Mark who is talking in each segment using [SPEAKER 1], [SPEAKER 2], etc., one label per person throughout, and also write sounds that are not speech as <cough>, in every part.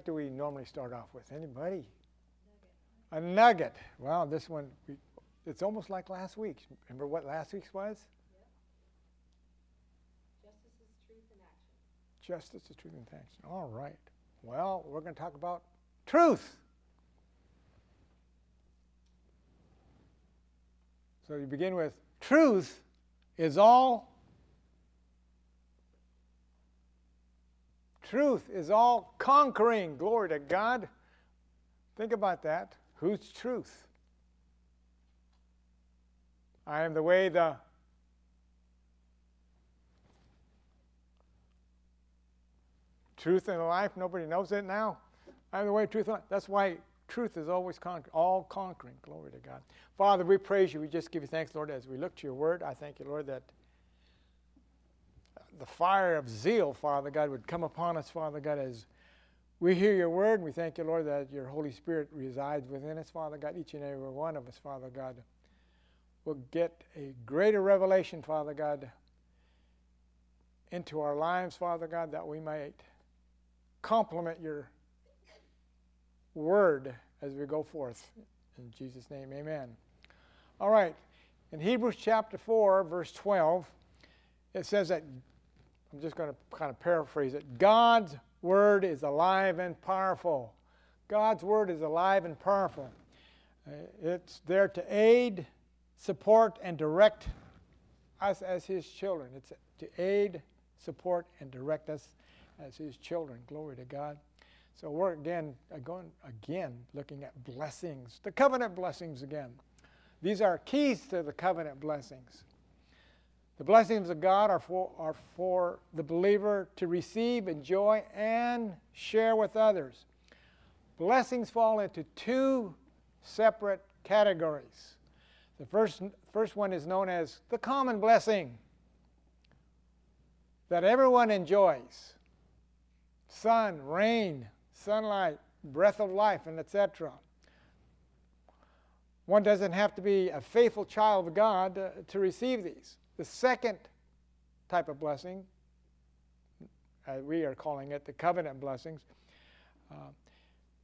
[SPEAKER 1] what do we normally start off with? Anybody? Nugget. A nugget. Well, this one, we, it's almost like last week. Remember what last week's was?
[SPEAKER 2] Justice is truth in action.
[SPEAKER 1] Justice is truth in action. All right. Well, we're going to talk about truth. So you begin with truth is all truth is all conquering. Glory to God. Think about that. Who's truth? I am the way, the truth, and the life. Nobody knows it now. I am the way, truth, and life. That's why truth is always conquering, all conquering. Glory to God. Father, we praise you. We just give you thanks, Lord, as we look to your word. I thank you, Lord, that the fire of zeal, Father God, would come upon us, Father God, as we hear your word. We thank you, Lord, that your Holy Spirit resides within us, Father God. Each and every one of us, Father God, will get a greater revelation, Father God, into our lives, Father God, that we might complement your word as we go forth. In Jesus' name, amen. All right. In Hebrews chapter 4, verse 12, it says that, I'm just going to kind of paraphrase it God's word is alive and powerful. God's word is alive and powerful. Uh, it's there to aid, support, and direct us as His children. It's to aid, support, and direct us as His children. Glory to God. So we're again uh, going again looking at blessings, the covenant blessings again. These are keys to the covenant blessings. The blessings of God are for, are for the believer to receive, enjoy, and share with others. Blessings fall into two separate categories. The first, first one is known as the common blessing that everyone enjoys sun, rain, sunlight, breath of life, and etc. One doesn't have to be a faithful child of God to, to receive these. The second type of blessing, uh, we are calling it the covenant blessings, uh,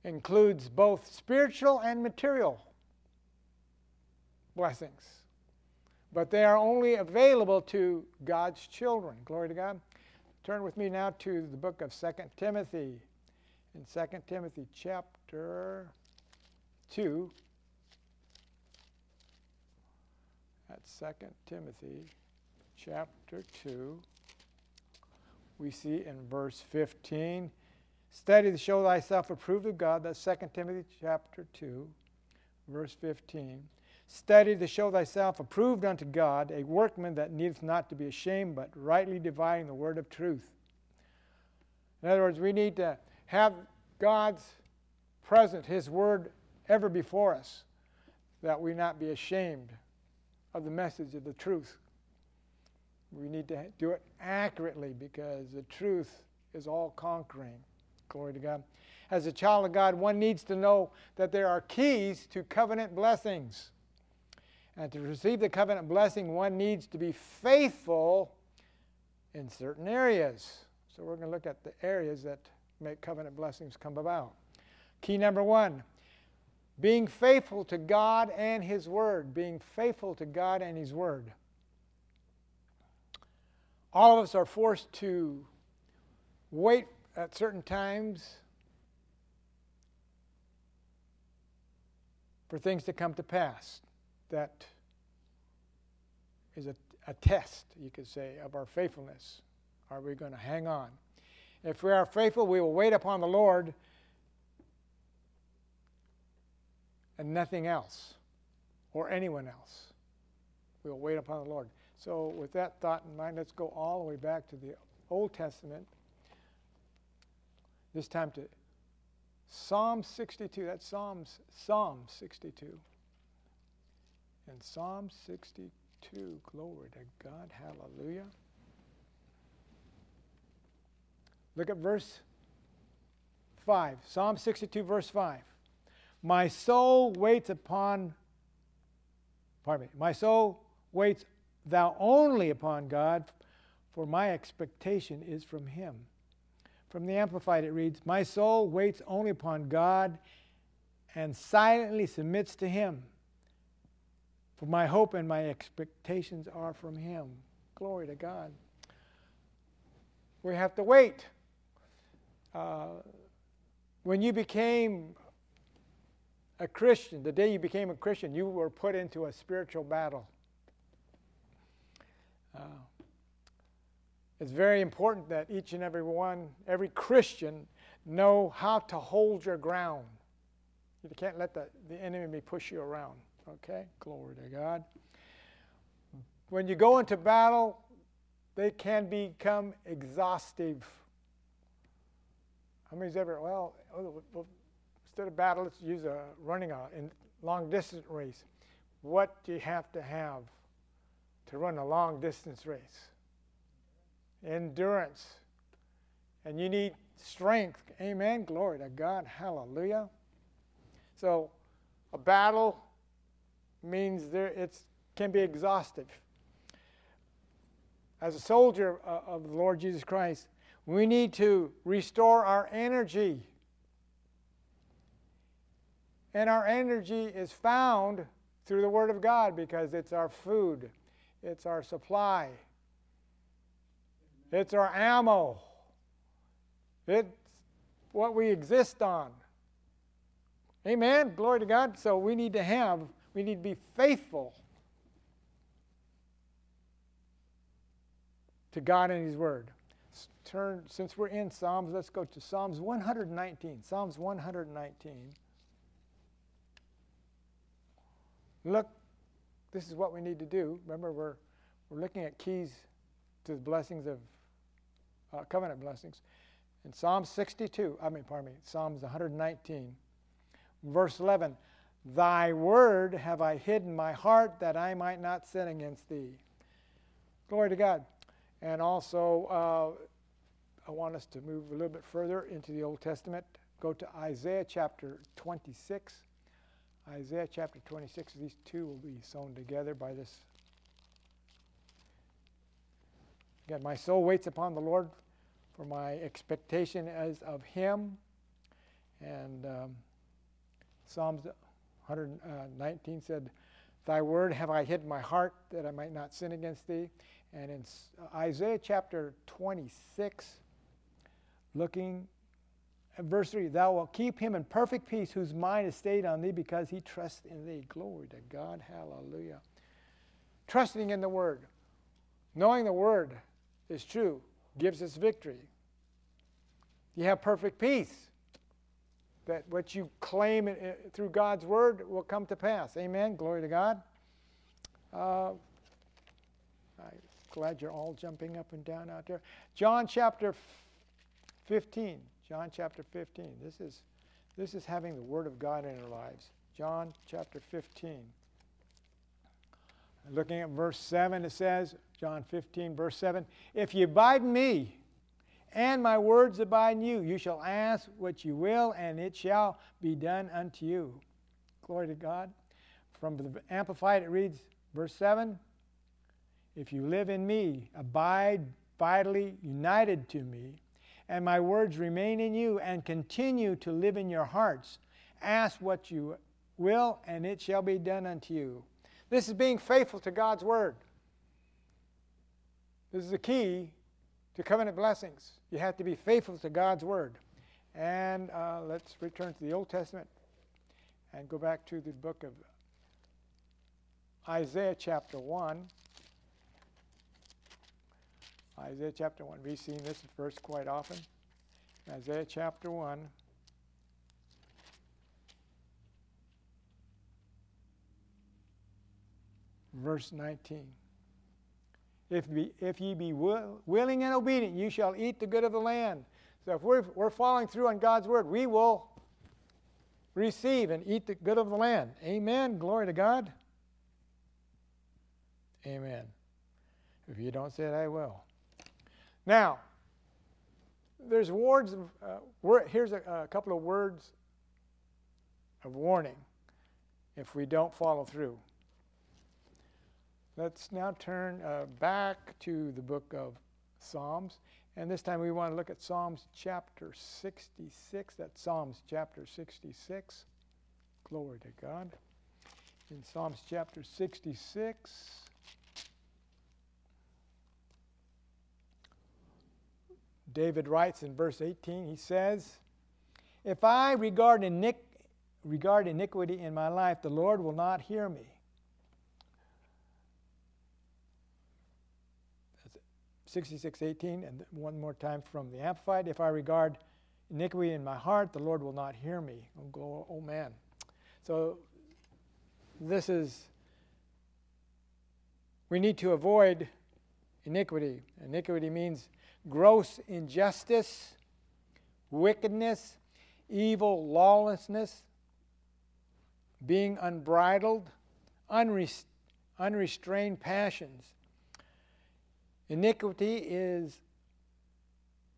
[SPEAKER 1] includes both spiritual and material blessings. But they are only available to God's children. Glory to God. Turn with me now to the book of 2 Timothy in 2 Timothy chapter 2. That's 2 Timothy chapter 2. We see in verse 15 Study to show thyself approved of God. That's 2 Timothy chapter 2, verse 15. Study to show thyself approved unto God, a workman that needeth not to be ashamed, but rightly dividing the word of truth. In other words, we need to have God's present, His Word ever before us, that we not be ashamed of the message of the truth. We need to do it accurately because the truth is all conquering. Glory to God. As a child of God, one needs to know that there are keys to covenant blessings. And to receive the covenant blessing, one needs to be faithful in certain areas. So we're going to look at the areas that make covenant blessings come about. Key number one being faithful to God and His Word. Being faithful to God and His Word. All of us are forced to wait at certain times for things to come to pass. That is a, a test, you could say, of our faithfulness. Are we going to hang on? If we are faithful, we will wait upon the Lord and nothing else or anyone else. We will wait upon the Lord. So, with that thought in mind, let's go all the way back to the Old Testament. This time to Psalm 62. That's Psalms, Psalm 62. And Psalm 62, glory to God, hallelujah. Look at verse 5. Psalm 62, verse 5. My soul waits upon, pardon me, my soul waits thou only upon God, for my expectation is from him. From the Amplified, it reads My soul waits only upon God and silently submits to Him. For my hope and my expectations are from Him. Glory to God. We have to wait. Uh, when you became a Christian, the day you became a Christian, you were put into a spiritual battle. Uh, it's very important that each and every one, every Christian, know how to hold your ground. You can't let the, the enemy push you around. Okay? Glory to God. When you go into battle, they can become exhaustive. How many's ever, well, oh, instead of battle, let's use a running a long distance race. What do you have to have to run a long distance race? Endurance. And you need strength. Amen. Glory to God. Hallelujah. So, a battle means there it can be exhaustive. As a soldier uh, of the Lord Jesus Christ, we need to restore our energy. And our energy is found through the Word of God because it's our food, it's our supply, it's our ammo, it's what we exist on. Amen. Glory to God. So we need to have, we need to be faithful to God and His Word. Turn, since we're in Psalms, let's go to Psalms 119. Psalms 119. Look, this is what we need to do. Remember, we're, we're looking at keys to the blessings of uh, covenant blessings. In Psalm 62, I mean, pardon me, Psalms 119. Verse 11 Thy word have I hidden my heart that I might not sin against thee. Glory to God. And also, uh, I want us to move a little bit further into the Old Testament. Go to Isaiah chapter 26. Isaiah chapter 26. These two will be sewn together by this. Again, my soul waits upon the Lord, for my expectation is of Him. And um, Psalms 119 said, Thy word have I hid in my heart that I might not sin against thee. And in Isaiah chapter 26, looking verse 3, Thou wilt keep him in perfect peace whose mind is stayed on thee because he trusts in thee. Glory to God. Hallelujah. Trusting in the word, knowing the word is true, gives us victory. You have perfect peace that what you claim through God's word will come to pass. Amen. Glory to God. Uh, I'm glad you're all jumping up and down out there. John chapter 15. John chapter 15. This is this is having the word of God in our lives. John chapter 15. Looking at verse 7, it says, John 15, verse 7, If you abide in me, and my words abide in you. You shall ask what you will, and it shall be done unto you. Glory to God. From the Amplified, it reads, verse 7 If you live in me, abide vitally united to me, and my words remain in you and continue to live in your hearts, ask what you will, and it shall be done unto you. This is being faithful to God's word. This is the key to covenant blessings. You have to be faithful to God's word. And uh, let's return to the Old Testament and go back to the book of Isaiah chapter 1. Isaiah chapter 1. We've seen this verse quite often. Isaiah chapter 1. Verse 19. If, be, if ye be will, willing and obedient, you shall eat the good of the land. So if we're, we're following through on God's word, we will receive and eat the good of the land. Amen. Glory to God. Amen. If you don't say it, I will. Now, there's words. Of, uh, here's a, a couple of words of warning if we don't follow through. Let's now turn uh, back to the book of Psalms And this time we want to look at Psalms chapter 66. That's Psalms chapter 66. Glory to God. In Psalms chapter 66. David writes in verse 18, he says, If I regard, regard iniquity in my life, the Lord will not hear me. 66:18 and one more time from the amplified. If i regard iniquity in my heart the lord will not hear me. Oh, go, oh man. So this is we need to avoid iniquity. Iniquity means gross injustice wickedness evil lawlessness being unbridled unrestrained passions Iniquity is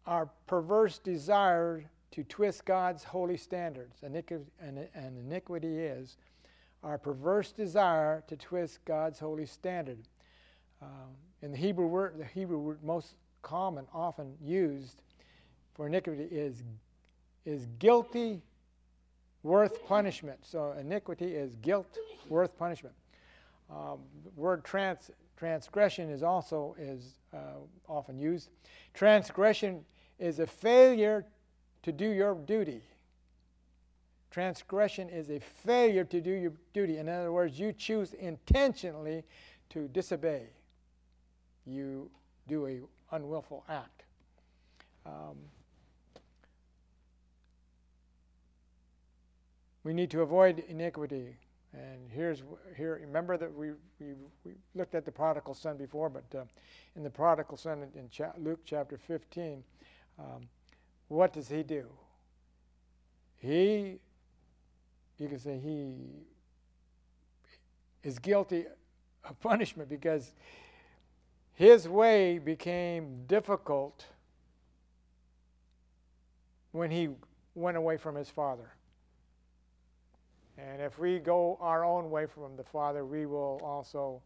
[SPEAKER 1] our perverse desire to twist God's holy standards. And iniquity is our perverse desire to twist God's holy standard. Um, in the Hebrew word, the Hebrew word most common, often used for iniquity is, is guilty, worth punishment. So iniquity is guilt, worth punishment. Um, the word trans, transgression is also is uh, often used. Transgression is a failure to do your duty. Transgression is a failure to do your duty. In other words, you choose intentionally to disobey. You do a unwillful act. Um, we need to avoid iniquity. And here's here. Remember that we we, we looked at the prodigal son before, but uh, in the prodigal son in, in cha- Luke chapter 15, um, what does he do? He, you can say he is guilty of punishment because his way became difficult when he went away from his father. And if we go our own way from the Father, we will also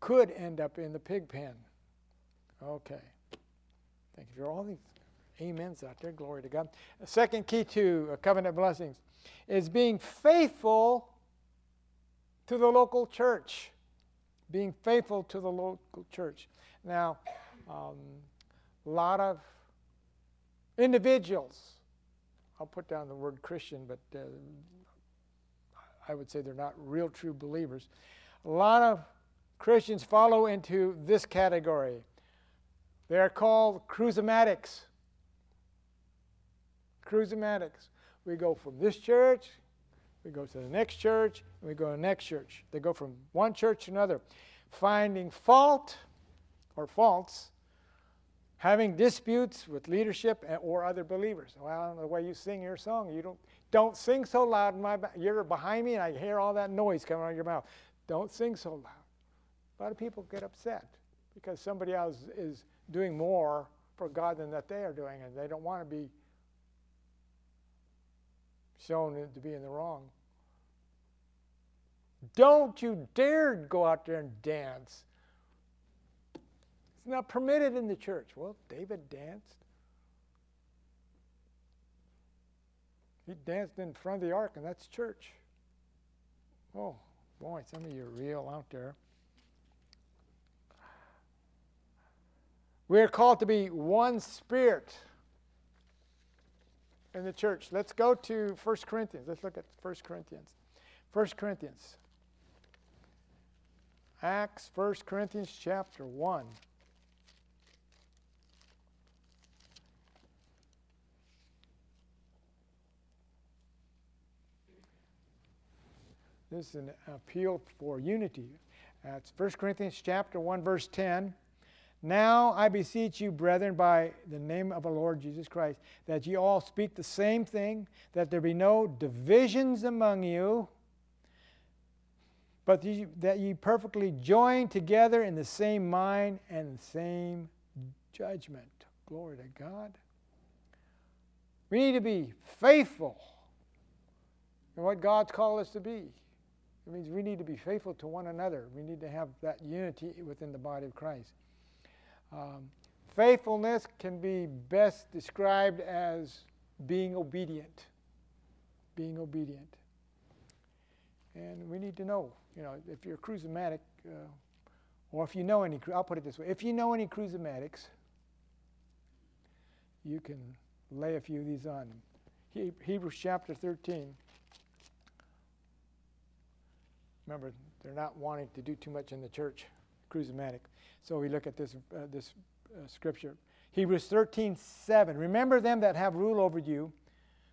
[SPEAKER 1] could end up in the pig pen. Okay. Thank you for all these amens out there. Glory to God. The second key to uh, covenant blessings is being faithful to the local church. Being faithful to the local church. Now, um, a lot of individuals, I'll put down the word Christian, but uh, I would say they're not real true believers. A lot of Christians follow into this category. They are called cruisomatics. Cruisomatics. We go from this church, we go to the next church, and we go to the next church. They go from one church to another, finding fault or faults, having disputes with leadership or other believers. Well, the way you sing your song, you don't don't sing so loud in my back. You're behind me and I hear all that noise coming out of your mouth. Don't sing so loud. A lot of people get upset because somebody else is doing more for God than that they are doing, and they don't want to be shown to be in the wrong. Don't you dare go out there and dance. It's not permitted in the church. Well, David danced. He danced in front of the ark, and that's church. Oh, boy, some of you are real out there. We are called to be one spirit in the church. Let's go to 1 Corinthians. Let's look at 1 Corinthians. 1 Corinthians. Acts, 1 Corinthians chapter 1. This is an appeal for unity. That's 1 Corinthians chapter 1 verse 10. Now I beseech you, brethren, by the name of the Lord Jesus Christ, that ye all speak the same thing, that there be no divisions among you, but that ye perfectly join together in the same mind and same judgment. Glory to God. We need to be faithful in what God's called us to be. It means we need to be faithful to one another. We need to have that unity within the body of Christ. Um, Faithfulness can be best described as being obedient. Being obedient. And we need to know, you know, if you're a cruisomatic, uh, or if you know any, I'll put it this way if you know any cruisomatics, you can lay a few of these on. Hebrews chapter 13. Remember, they're not wanting to do too much in the church, cruisomatic. So we look at this, uh, this uh, scripture. Hebrews 13, 7. Remember them that have rule over you,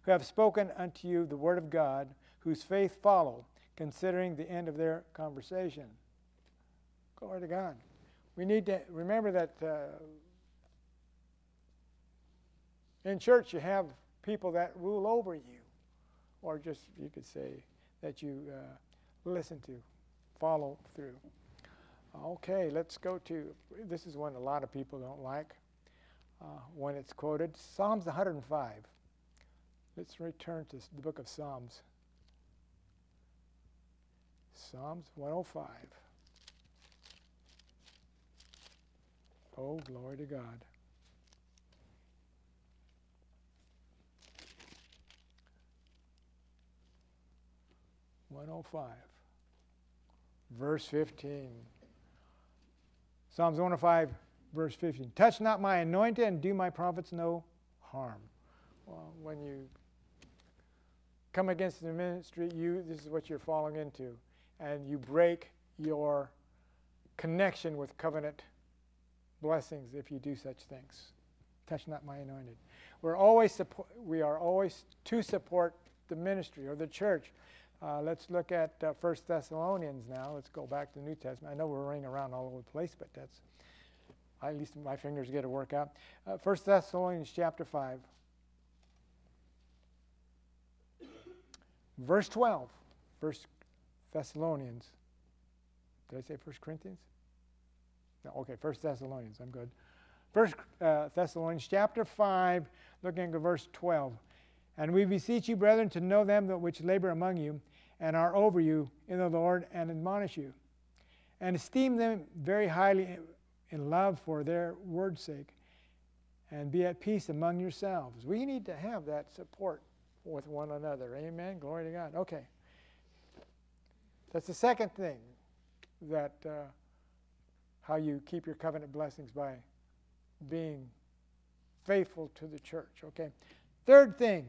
[SPEAKER 1] who have spoken unto you the word of God, whose faith follow, considering the end of their conversation. Glory to God. We need to remember that uh, in church you have people that rule over you, or just you could say that you uh, listen to, follow through. Okay, let's go to this is one a lot of people don't like uh, when it's quoted Psalms 105. Let's return to the book of Psalms. Psalms 105. Oh, glory to God. One oh five, verse fifteen. Psalms 105, verse 15. Touch not my anointed and do my prophets no harm. Well, when you come against the ministry, you this is what you're falling into, and you break your connection with covenant blessings if you do such things. Touch not my anointed. We're always support, we are always to support the ministry or the church. Uh, let's look at uh, 1 Thessalonians now. Let's go back to the New Testament. I know we're running around all over the place, but that's at least my fingers get to work out. Uh, 1 Thessalonians chapter 5, verse 12. 1 Thessalonians. Did I say 1 Corinthians? No, okay, 1 Thessalonians. I'm good. 1 uh, Thessalonians chapter 5, looking at verse 12. And we beseech you, brethren, to know them that which labor among you and are over you in the Lord and admonish you. And esteem them very highly in love for their word's sake. And be at peace among yourselves. We need to have that support with one another. Amen. Glory to God. Okay. That's the second thing that uh, how you keep your covenant blessings by being faithful to the church. Okay. Third thing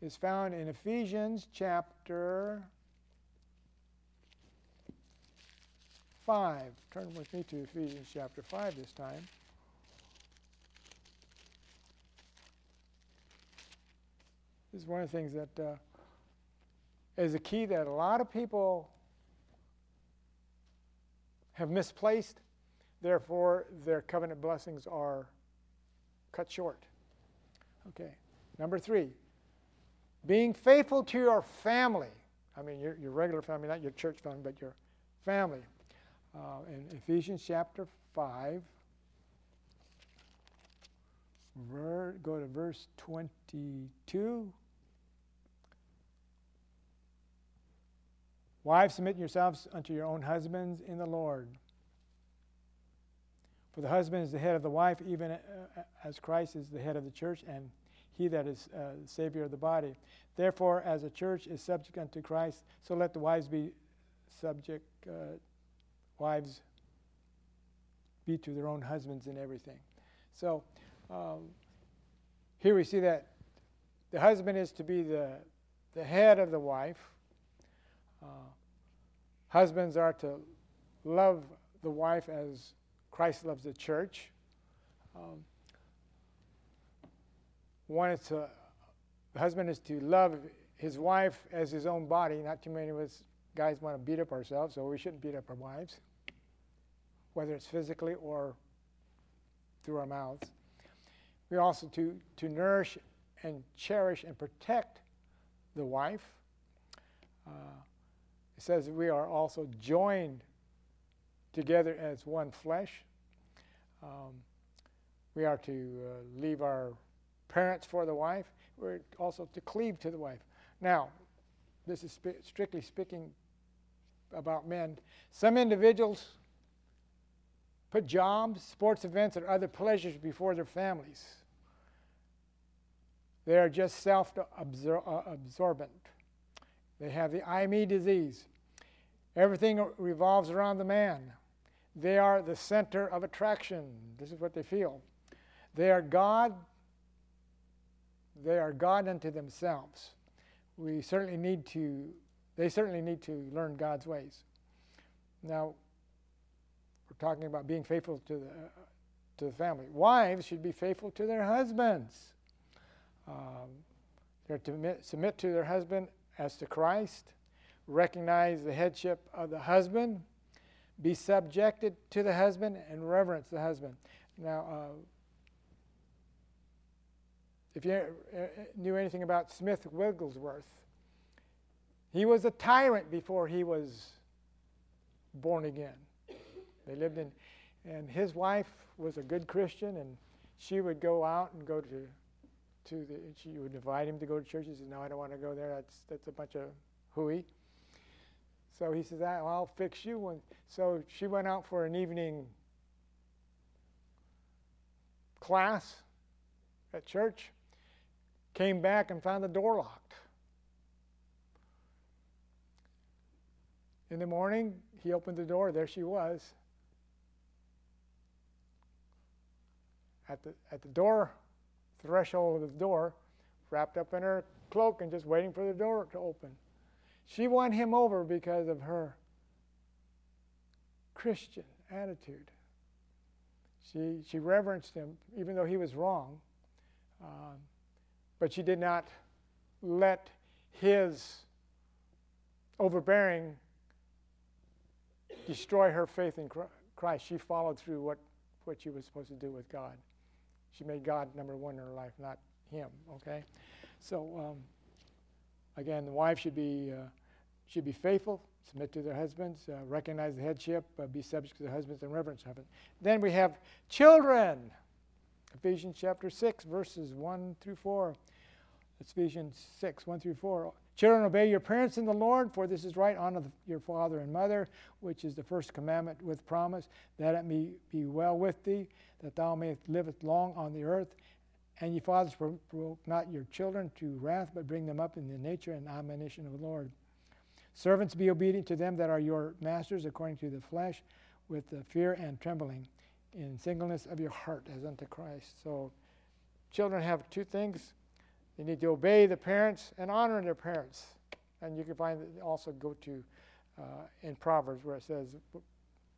[SPEAKER 1] is found in Ephesians chapter 5. Turn with me to Ephesians chapter 5 this time. This is one of the things that uh, is a key that a lot of people have misplaced. Therefore, their covenant blessings are cut short. Okay. Number three, being faithful to your family. I mean, your, your regular family, not your church family, but your family. Uh, in Ephesians chapter 5, ver, go to verse 22. Wives, submit yourselves unto your own husbands in the Lord. For the husband is the head of the wife, even uh, as Christ is the head of the church, and he that is uh, Savior of the body. Therefore, as a church is subject unto Christ, so let the wives be subject, uh, wives be to their own husbands in everything. So um, here we see that the husband is to be the, the head of the wife. Uh, husbands are to love the wife as Christ loves the church. Um, one is to, the husband is to love his wife as his own body. Not too many of us guys want to beat up ourselves, so we shouldn't beat up our wives, whether it's physically or through our mouths. We also to, to nourish and cherish and protect the wife. Uh, it says we are also joined together as one flesh. Um, we are to uh, leave our parents for the wife. We're also to cleave to the wife. Now, this is sp- strictly speaking about men. Some individuals put jobs, sports events, or other pleasures before their families. They are just self absorbent. They have the IME disease. Everything revolves around the man. They are the center of attraction. This is what they feel. They are God. They are God unto themselves. We certainly need to, they certainly need to learn God's ways. Now, we're talking about being faithful to the, to the family. Wives should be faithful to their husbands. Um, they're to submit to their husband as to Christ, recognize the headship of the husband, be subjected to the husband, and reverence the husband. Now, uh, if you uh, knew anything about Smith Wigglesworth, he was a tyrant before he was born again. They lived in, and his wife was a good Christian, and she would go out and go to, to the, she would invite him to go to church. He says, No, I don't want to go there. That's, that's a bunch of hooey. So he says, ah, well, I'll fix you one. So she went out for an evening class at church, came back and found the door locked. In the morning, he opened the door. There she was. At the, at the door, threshold of the door, wrapped up in her cloak and just waiting for the door to open. She won him over because of her Christian attitude. She, she reverenced him, even though he was wrong. Um, but she did not let his overbearing destroy her faith in Christ. She followed through what, what she was supposed to do with God. She made God number one in her life, not him, okay? So, um, again, the wife should be uh, should be faithful, submit to their husbands, uh, recognize the headship, uh, be subject to their husbands, and reverence heaven. Then we have children. Ephesians chapter 6, verses 1 through 4. It's Ephesians 6, 1 through 4. Children, obey your parents in the Lord, for this is right. Honor your father and mother, which is the first commandment with promise, that it may be well with thee, that thou mayest live long on the earth. And ye fathers, provoke not your children to wrath, but bring them up in the nature and admonition of the Lord. Servants, be obedient to them that are your masters according to the flesh, with the fear and trembling, in singleness of your heart, as unto Christ. So, children have two things they need to obey the parents and honor their parents. And you can find also go to uh, in Proverbs where it says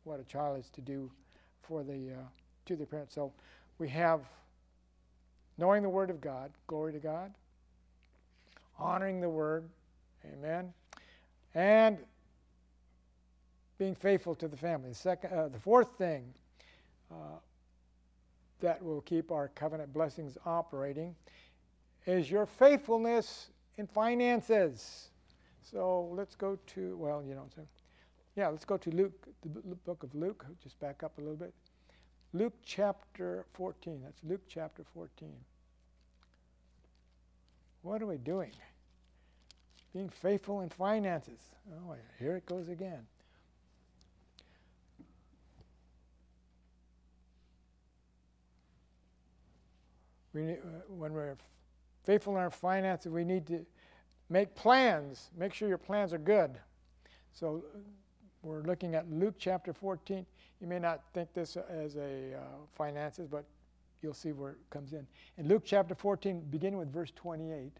[SPEAKER 1] what a child is to do for the uh, to their parents. So we have knowing the Word of God, glory to God, honoring the Word, Amen, and being faithful to the family. The, second, uh, the fourth thing uh, that will keep our covenant blessings operating is your faithfulness in finances. So let's go to, well, you know, so, yeah, let's go to Luke, the book of Luke. Just back up a little bit. Luke chapter 14. That's Luke chapter 14. What are we doing? Being faithful in finances. Oh, here it goes again. We, uh, when we're faithful in our finances, we need to make plans. Make sure your plans are good. So we're looking at Luke chapter 14. You may not think this as a uh, finances, but you'll see where it comes in. In Luke chapter 14, beginning with verse 28.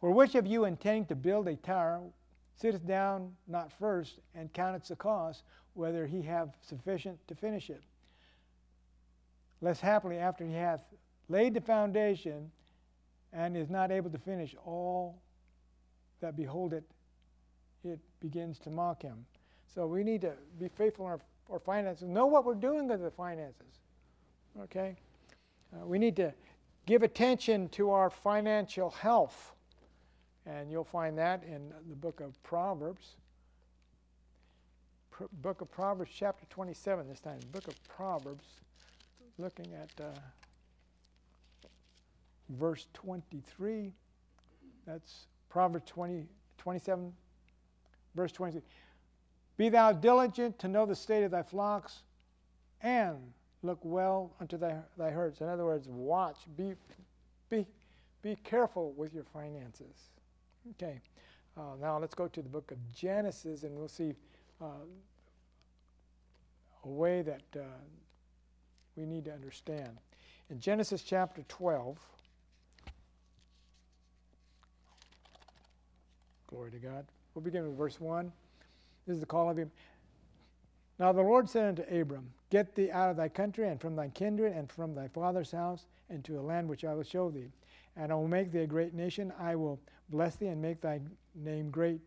[SPEAKER 1] For which of you intending to build a tower sitteth down not first and counteth the cost, whether he have sufficient to finish it? Less happily, after he hath laid the foundation and is not able to finish all that behold it, it begins to mock him. So we need to be faithful in our, our finances, know what we're doing with the finances. Okay? Uh, we need to give attention to our financial health. And you'll find that in the book of Proverbs. Pro- book of Proverbs, chapter 27, this time. Book of Proverbs, looking at. Uh, verse 23. That's Proverbs 20, 27, verse 23. Be thou diligent to know the state of thy flocks, and look well unto thy, thy herds. In other words, watch, be, be, be careful with your finances. Okay, uh, now let's go to the book of Genesis and we'll see uh, a way that uh, we need to understand. In Genesis chapter 12, glory to God, we'll begin with verse 1. This is the call of him. Now the Lord said unto Abram, Get thee out of thy country and from thy kindred and from thy father's house into a land which I will show thee. And I will make thee a great nation. I will bless thee and make thy name great.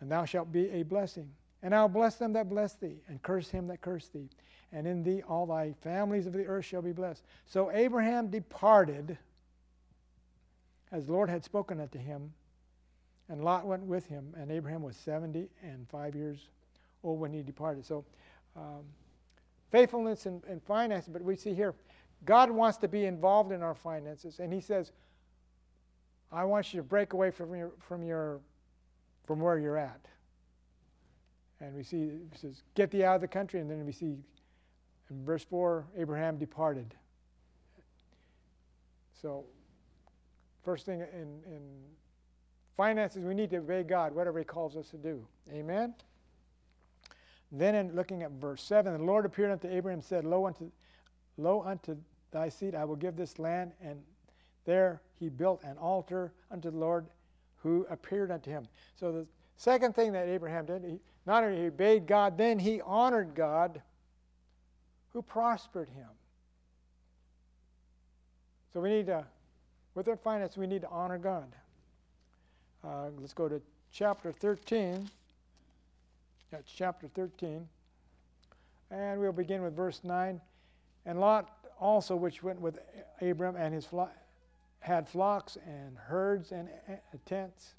[SPEAKER 1] And thou shalt be a blessing. And I will bless them that bless thee, and curse him that curse thee. And in thee all thy families of the earth shall be blessed. So Abraham departed, as the Lord had spoken unto him, and Lot went with him. And Abraham was seventy and five years old when he departed. So um, faithfulness and, and finance, but we see here, God wants to be involved in our finances, and He says, "I want you to break away from your from your from where you're at." And we see He says, "Get thee out of the country," and then we see in verse four, Abraham departed. So, first thing in, in finances, we need to obey God, whatever He calls us to do. Amen. Then in looking at verse 7, the Lord appeared unto Abraham and said, Lo unto, lo unto thy seed I will give this land. And there he built an altar unto the Lord who appeared unto him. So the second thing that Abraham did, he, not only he obeyed God, then he honored God who prospered him. So we need to, with our finances, we need to honor God. Uh, let's go to chapter 13. That's chapter 13. And we'll begin with verse 9. And Lot also, which went with Abram and his flo- had flocks and herds and tents.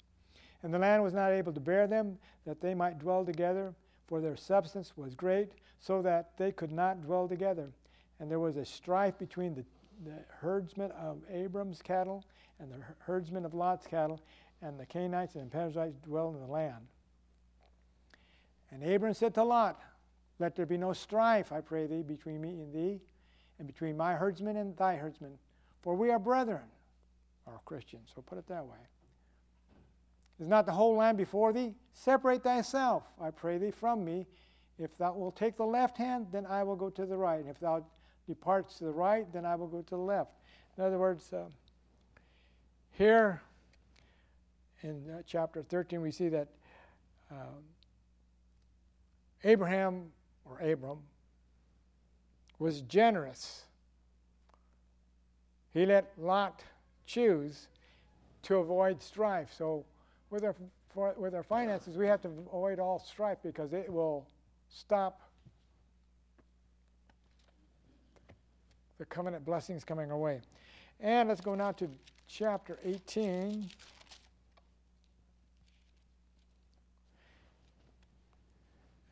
[SPEAKER 1] And the land was not able to bear them, that they might dwell together, for their substance was great, so that they could not dwell together. And there was a strife between the, the herdsmen of Abram's cattle and the herdsmen of Lot's cattle, and the Canaanites and the Perizzites dwell in the land. And Abram said to Lot, Let there be no strife, I pray thee, between me and thee, and between my herdsmen and thy herdsmen, for we are brethren, or Christians, so put it that way. Is not the whole land before thee? Separate thyself, I pray thee, from me. If thou wilt take the left hand, then I will go to the right. And if thou departs to the right, then I will go to the left. In other words, uh, here in uh, chapter 13, we see that uh, Abraham, or Abram, was generous. He let Lot choose to avoid strife. So, with our, for, with our finances, we have to avoid all strife because it will stop the covenant blessings coming our way. And let's go now to chapter 18.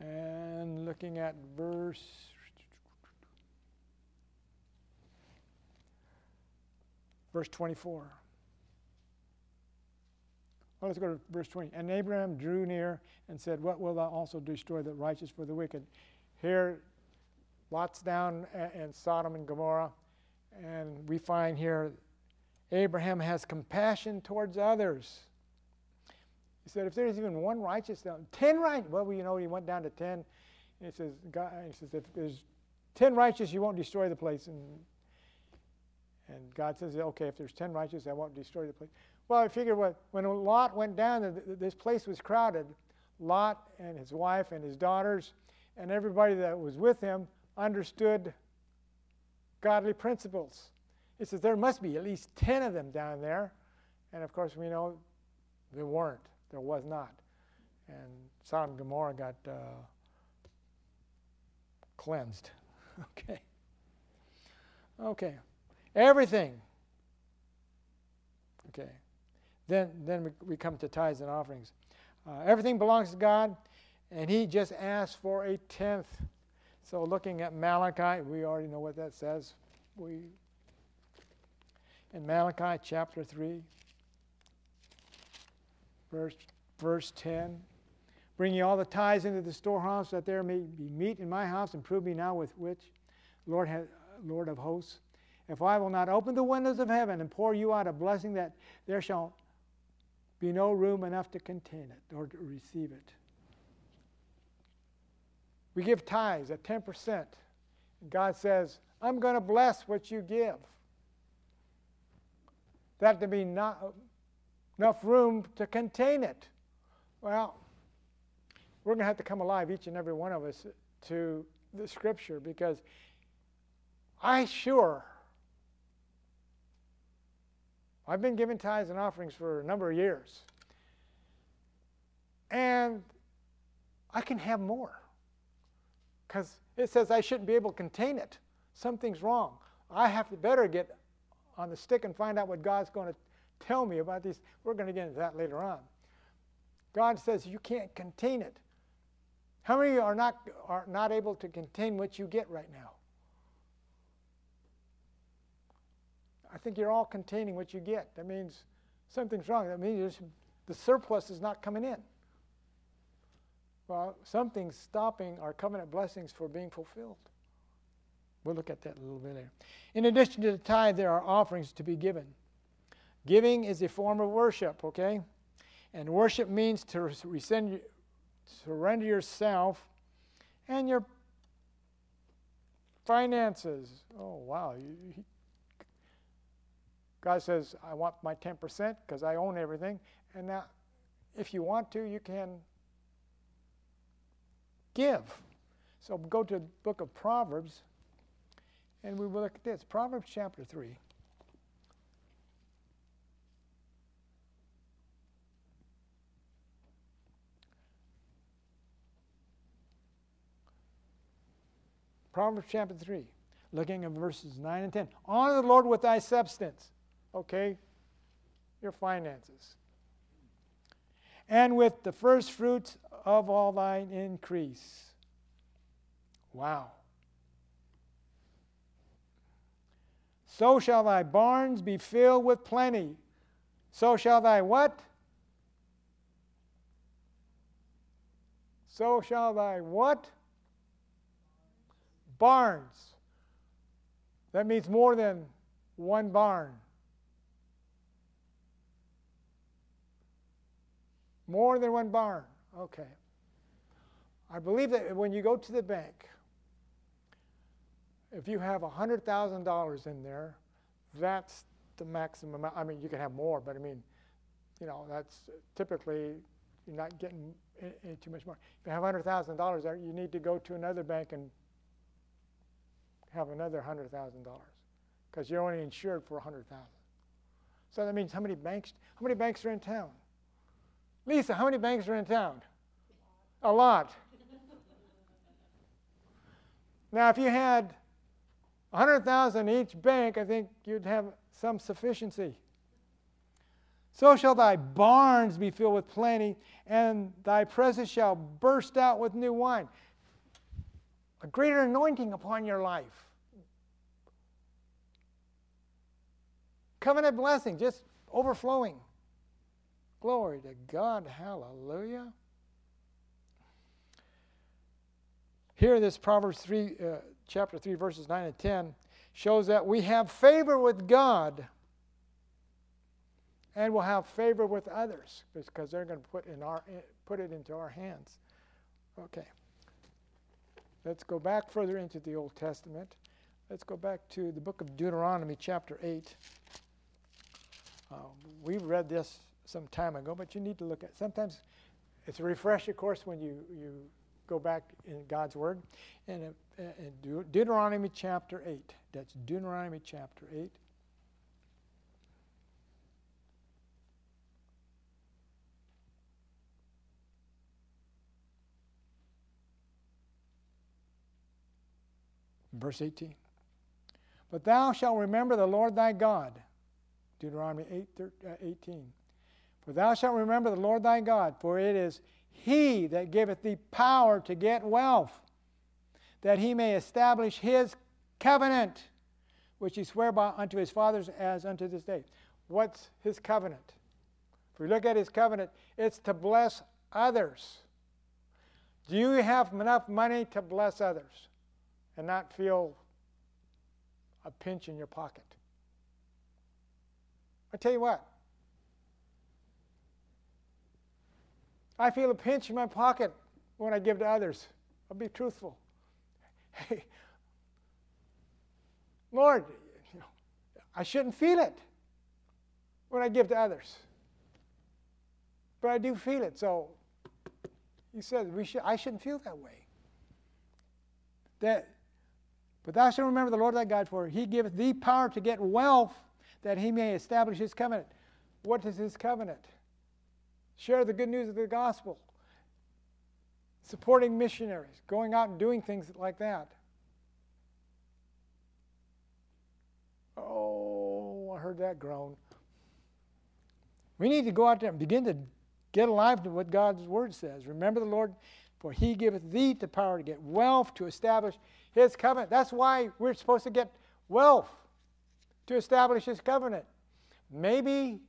[SPEAKER 1] And looking at verse verse 24. Well, let's go to verse 20. And Abraham drew near and said, What will thou also destroy the righteous for the wicked? Here, Lot's down in Sodom and Gomorrah, and we find here Abraham has compassion towards others. He said, if there's even one righteous down, ten right, well, you know, he went down to ten. He says, God, he says, if there's ten righteous, you won't destroy the place. And and God says, okay, if there's ten righteous, I won't destroy the place. Well, I figured what, when Lot went down, this place was crowded. Lot and his wife and his daughters and everybody that was with him understood godly principles. He says there must be at least 10 of them down there. And of course, we know there weren't. There was not. And Sodom and Gomorrah got uh, cleansed. <laughs> okay. Okay. Everything. Okay. Then, then we, we come to tithes and offerings. Uh, everything belongs to God, and He just asked for a tenth. So, looking at Malachi, we already know what that says. We in Malachi chapter 3, verse, verse 10. Bring ye all the tithes into the storehouse, that there may be meat in my house, and prove me now with which, Lord, Lord of hosts, if I will not open the windows of heaven and pour you out a blessing that there shall be no room enough to contain it or to receive it. We give tithes at 10%. And God says, I'm going to bless what you give. That to be not enough room to contain it. Well, we're going to have to come alive, each and every one of us, to the scripture because I sure, I've been giving tithes and offerings for a number of years. And I can have more because it says I shouldn't be able to contain it. Something's wrong. I have to better get on the stick and find out what God's going to tell me about these. We're going to get into that later on. God says you can't contain it. How many are not, are not able to contain what you get right now? I think you're all containing what you get. That means something's wrong. That means the surplus is not coming in. Well, something's stopping our covenant blessings for being fulfilled. We'll look at that a little bit later. In addition to the tithe, there are offerings to be given. Giving is a form of worship, okay? And worship means to surrender yourself and your finances. Oh, wow. God says, I want my 10% because I own everything. And now, if you want to, you can give. So go to the book of Proverbs and we will look at this. Proverbs chapter 3. Proverbs chapter 3, looking at verses 9 and 10. Honor the Lord with thy substance. Okay? Your finances. And with the first fruits of all thine increase. Wow. So shall thy barns be filled with plenty. So shall thy what? So shall thy what? Barns. That means more than one barn. More than one barn. Okay. I believe that when you go to the bank, if you have $100,000 in there, that's the maximum. I mean, you can have more, but I mean, you know, that's typically you're not getting too much more. If you have $100,000 there, you need to go to another bank and have another $100,000 because you're only insured for a 100,000. So that means how many banks? How many banks are in town? Lisa, how many banks are in town? A lot. now, if you had a 100,000 each bank, I think you'd have some sufficiency. So shall thy barns be filled with plenty, and thy presses shall burst out with new wine. A greater anointing upon your life. Covenant blessing, just overflowing. Glory to God. Hallelujah. Here, this Proverbs 3, uh, chapter 3, verses 9 and 10, shows that we have favor with God and we'll have favor with others because they're going to put, in our, put it into our hands. Okay. Let's go back further into the Old Testament. Let's go back to the book of Deuteronomy, chapter 8. Uh, we read this some time ago, but you need to look at Sometimes it's a refresher course when you, you go back in God's Word. And in Deuteronomy chapter 8. That's Deuteronomy chapter 8. Verse 18. But thou shalt remember the Lord thy God. Deuteronomy 8, uh, 18. For thou shalt remember the Lord thy God, for it is he that giveth thee power to get wealth, that he may establish his covenant, which he sware by unto his fathers as unto this day. What's his covenant? If we look at his covenant, it's to bless others. Do you have enough money to bless others and not feel a pinch in your pocket? I tell you what, I feel a pinch in my pocket when I give to others. I'll be truthful. Hey, Lord, you know, I shouldn't feel it when I give to others. But I do feel it. So he says we should I shouldn't feel that way. That but thou shalt remember the Lord thy God, for he giveth thee power to get wealth that he may establish his covenant. What is his covenant? Share the good news of the gospel. Supporting missionaries, going out and doing things like that. Oh, I heard that groan. We need to go out there and begin to get alive to what God's word says. Remember the Lord, for he giveth thee the power to get wealth, to establish his covenant. That's why we're supposed to get wealth, to establish his covenant. Maybe,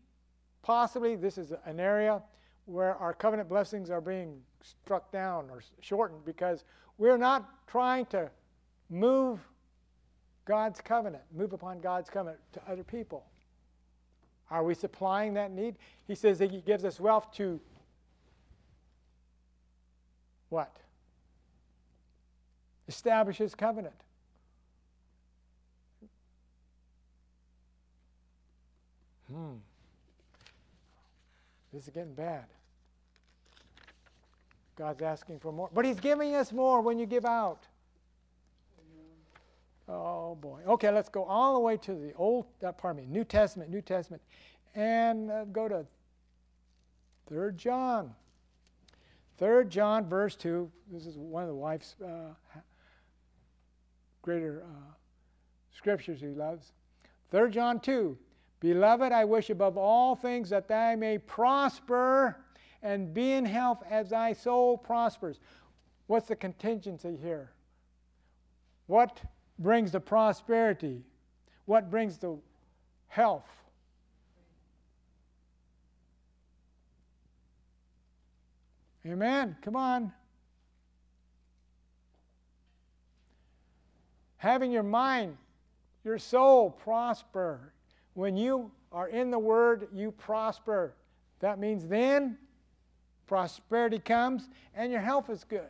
[SPEAKER 1] possibly, this is an area where our covenant blessings are being struck down or shortened because we're not trying to move God's covenant, move upon God's covenant to other people. Are we supplying that need? He says that He gives us wealth to what? Establish His covenant. Hmm. This is getting bad. God's asking for more. But He's giving us more when you give out. Oh boy. Okay, let's go all the way to the Old, uh, pardon me, New Testament, New Testament, and uh, go to 3 John. 3 John, verse 2. This is one of the wife's uh, greater uh, scriptures he loves. 3 John 2. Beloved, I wish above all things that thou may prosper and be in health as thy soul prospers. What's the contingency here? What brings the prosperity? What brings the health? Amen. Come on. Having your mind, your soul prosper. When you are in the Word, you prosper. That means then prosperity comes and your health is good.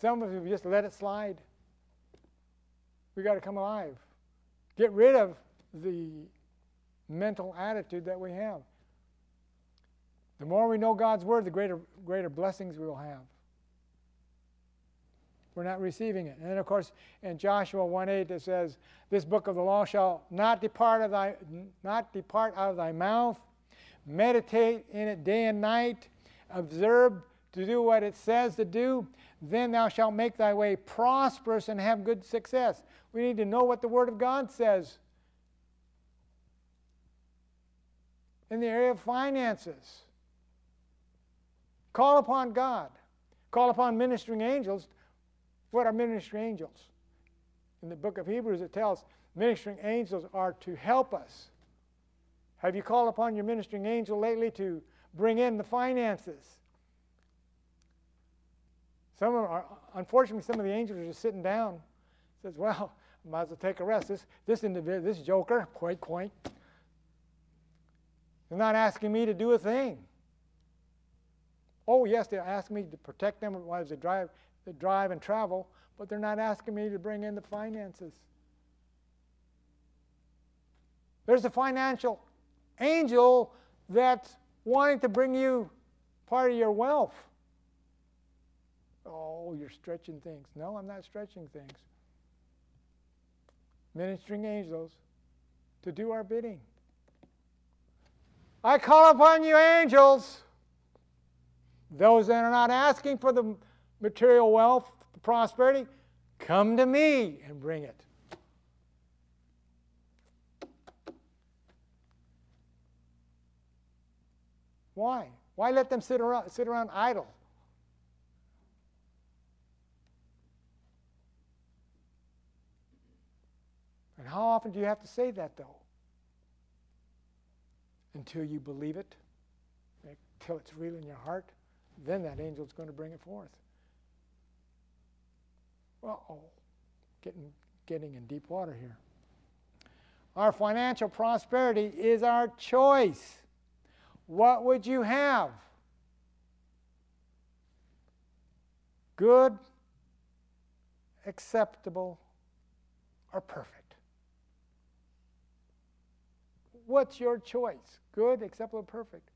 [SPEAKER 1] Some of you just let it slide. We got to come alive. Get rid of the mental attitude that we have. The more we know God's word, the greater, greater blessings we will have. We're not receiving it. And then, of course, in Joshua 1 8, it says, This book of the law shall not depart, of thy, not depart out of thy mouth. Meditate in it day and night. Observe to do what it says to do. Then thou shalt make thy way prosperous and have good success. We need to know what the Word of God says in the area of finances. Call upon God. Call upon ministering angels. What are ministering angels? In the book of Hebrews, it tells ministering angels are to help us. Have you called upon your ministering angel lately to bring in the finances? Some of them are, unfortunately, some of the angels are just sitting down. Says, well, <laughs> might as well take a rest. This, this individual, this joker, quite, quite, they're not asking me to do a thing. Oh, yes, they're asking me to protect them while they drive, they drive and travel, but they're not asking me to bring in the finances. There's a financial angel that's wanting to bring you part of your wealth. Oh, you're stretching things. No, I'm not stretching things ministering angels to do our bidding. I call upon you, angels, those that are not asking for the material wealth, the prosperity, come to me and bring it. Why? Why let them sit around, sit around idle? And how often do you have to say that, though? Until you believe it, until it's real in your heart. Then that angel's going to bring it forth. Well, oh, getting, getting in deep water here. Our financial prosperity is our choice. What would you have? Good, acceptable, or perfect? What's your choice? Good, acceptable, perfect?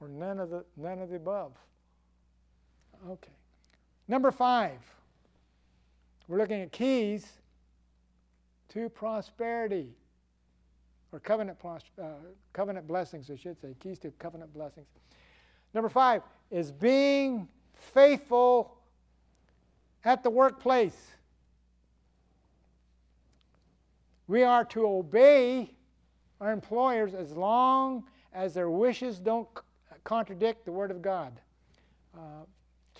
[SPEAKER 1] Or none of the none of the above? Okay. Number five. We're looking at keys to prosperity or covenant, uh, covenant blessings, I should say, keys to covenant blessings. Number five is being faithful at the workplace. We are to obey our employers as long as their wishes don't contradict the Word of God. Uh,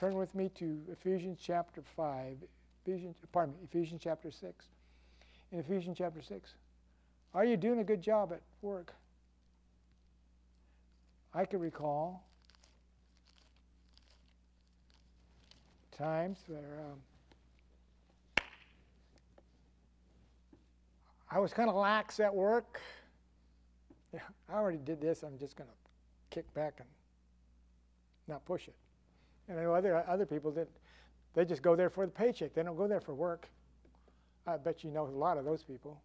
[SPEAKER 1] turn with me to Ephesians chapter 5. Ephesians, pardon me, Ephesians chapter 6. In Ephesians chapter 6. Are you doing a good job at work? I can recall times where um, I was kind of lax at work. Yeah, I already did this. I'm just going to kick back and not push it. And I know other other people that they just go there for the paycheck. They don't go there for work. I bet you know a lot of those people.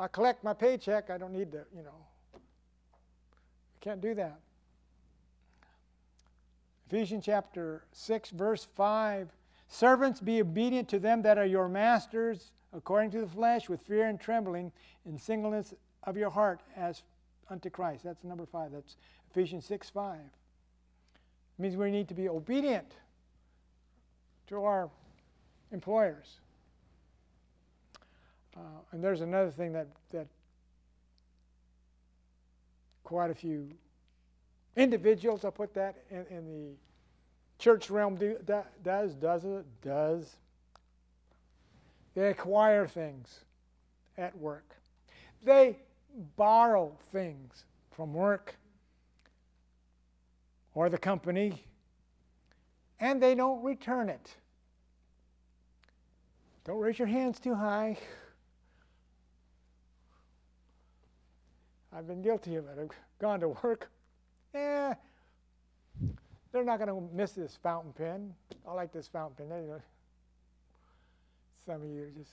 [SPEAKER 1] I collect my paycheck. I don't need to, you know. I can't do that. Ephesians chapter 6, verse 5. Servants, be obedient to them that are your masters, according to the flesh, with fear and trembling, in singleness of your heart, as unto Christ. That's number 5. That's Ephesians 6, 5. It means we need to be obedient to our employers. Uh, and there's another thing that, that quite a few individuals, I'll put that in, in the church realm, do, does, does it, does. They acquire things at work. They borrow things from work or the company and they don't return it. Don't raise your hands too high. I've been guilty of it. I've gone to work. Eh, they're not going to miss this fountain pen. I like this fountain pen. Some of you just.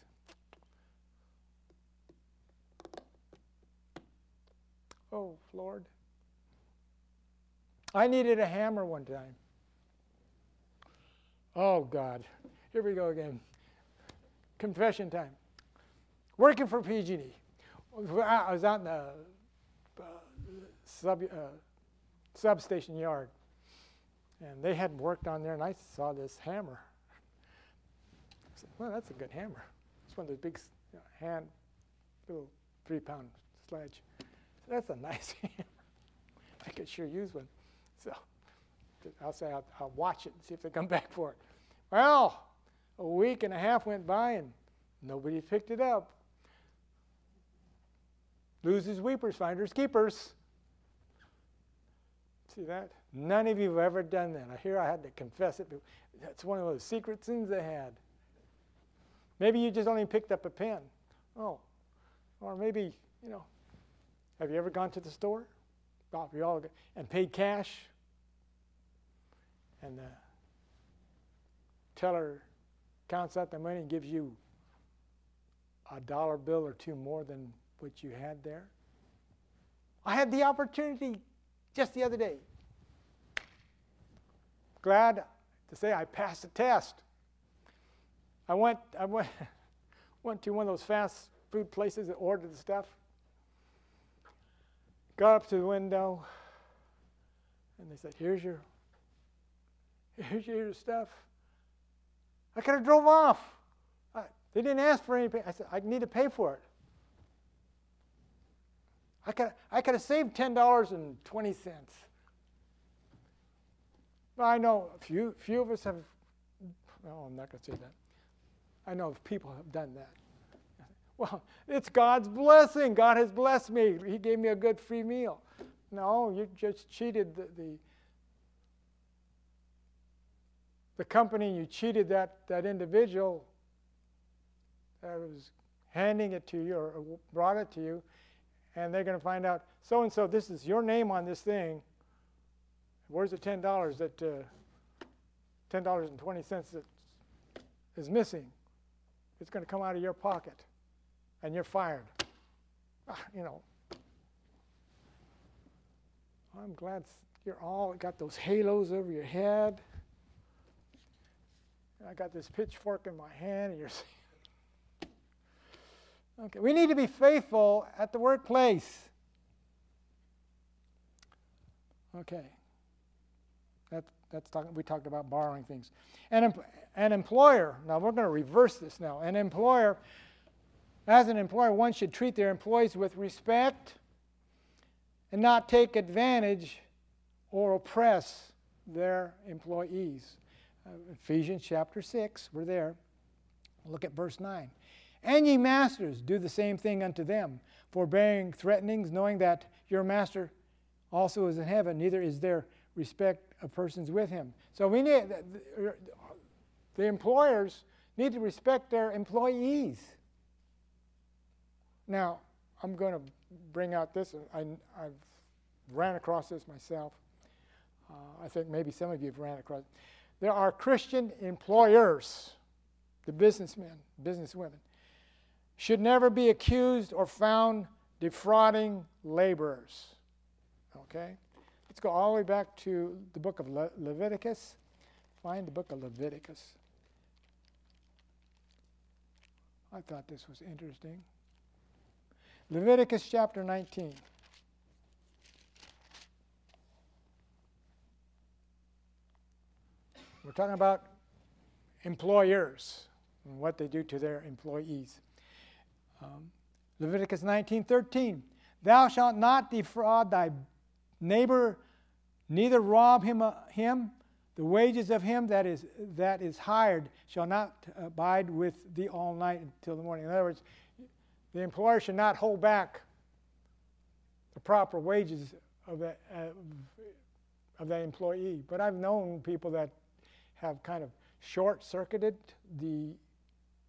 [SPEAKER 1] Oh, Lord. I needed a hammer one time. Oh, God. Here we go again. Confession time. Working for PG&E. I was out in the uh, sub, uh, substation yard, and they hadn't worked on there, and I saw this hammer. I said, well, that's a good hammer. It's one of those big you know, hand, little three-pound sledge. That's a <laughs> nice hammer. I could sure use one. So I'll say I'll, I'll watch it and see if they come <laughs> back for it. Well, a week and a half went by and nobody picked it up. Loses weepers, finders keepers. See that? None of you have ever done that. I hear I had to confess it, that's one of those secret sins I had. Maybe you just only picked up a pen. Oh, or maybe, you know, have you ever gone to the store? And paid cash? And the teller counts out the money and gives you a dollar bill or two more than what you had there. I had the opportunity just the other day. Glad to say I passed the test. I went, I went, <laughs> went to one of those fast food places and ordered the stuff. Got up to the window, and they said, "Here's your, here's your stuff." I could have drove off. I, they didn't ask for any. I said, "I need to pay for it." I could, I could have saved $10.20. I know a few, few of us have, well, I'm not going to say that. I know people have done that. Well, it's God's blessing. God has blessed me. He gave me a good free meal. No, you just cheated the, the the company, you cheated that, that individual that was handing it to you or brought it to you, and they're going to find out so and so, this is your name on this thing. Where's the ten dollars that uh, ten dollars and twenty cents that is missing? It's going to come out of your pocket, and you're fired. Ah, you know. I'm glad you're all got those halos over your head. I got this pitchfork in my hand, and you're. <laughs> Okay, we need to be faithful at the workplace. Okay. That, that's talking, we talked about borrowing things. An, an employer, now we're going to reverse this now. An employer, as an employer, one should treat their employees with respect and not take advantage or oppress their employees. Uh, Ephesians chapter 6, we're there. Look at verse 9. And ye masters, do the same thing unto them, forbearing threatenings, knowing that your master also is in heaven, neither is there respect of persons with him. So we need the employers need to respect their employees. Now, I'm going to bring out this. I, have ran across this myself. Uh, I think maybe some of you have ran across. It. There are Christian employers, the businessmen, businesswomen, should never be accused or found defrauding laborers. Okay? Let's go all the way back to the book of Le- Leviticus. Find the book of Leviticus. I thought this was interesting. Leviticus chapter 19. We're talking about employers and what they do to their employees. Um, Leviticus 19:13. Thou shalt not defraud thy neighbor, neither rob him, uh, him. The wages of him that is, that is hired shall not abide with thee all night until the morning. In other words, the employer should not hold back the proper wages of that, uh, of that employee. But I've known people that have kind of short circuited the,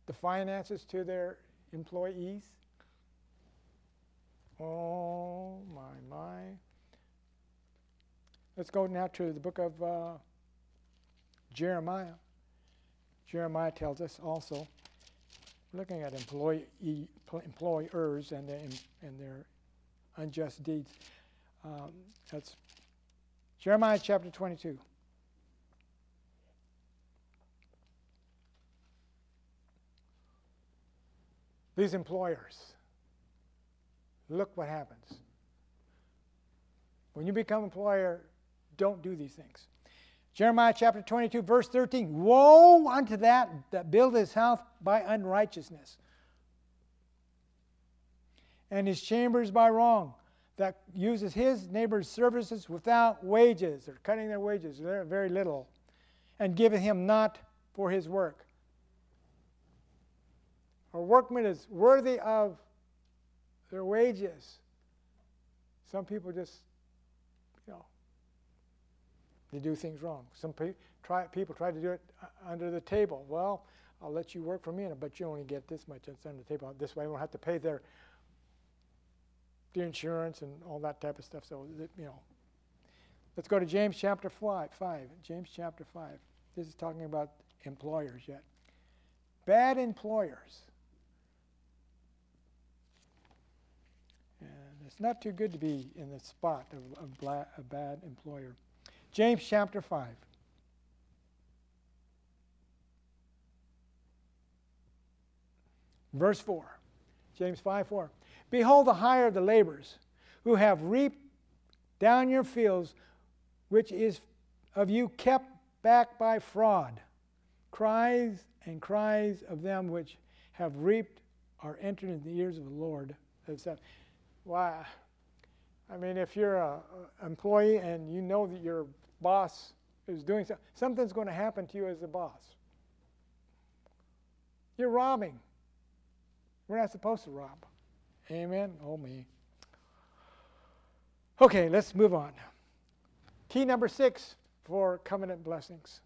[SPEAKER 1] the finances to their employees. Oh, my, my. Let's go now to the book of uh, Jeremiah. Jeremiah tells us also, looking at employee, employers and their, and their unjust deeds. Um, that's Jeremiah chapter 22. These employers, look what happens. When you become employer, don't do these things. Jeremiah chapter 22, verse 13 Woe unto that that buildeth his house by unrighteousness, and his chambers by wrong, that uses his neighbor's services without wages. They're cutting their wages, very little, and giveth him not for his work. A workman is worthy of their wages. Some people just they do things wrong. Some pe- try, people try to do it uh, under the table. Well, I'll let you work for me, but you only get this much that's under the table. This way, I won't have to pay their the insurance and all that type of stuff. So, you know, let's go to James chapter five. Five. James chapter five. This is talking about employers yet. Bad employers. And it's not too good to be in the spot of, a bad employer. James chapter 5. Verse 4. James 5 4. Behold, the hire of the laborers who have reaped down your fields, which is of you kept back by fraud. Cries and cries of them which have reaped are entered into the ears of the Lord. Why? I mean, if you're an employee and you know that your boss is doing something, something's going to happen to you as a boss. You're robbing. We're not supposed to rob. Amen? Oh, me. Okay, let's move on. Key number six for covenant blessings.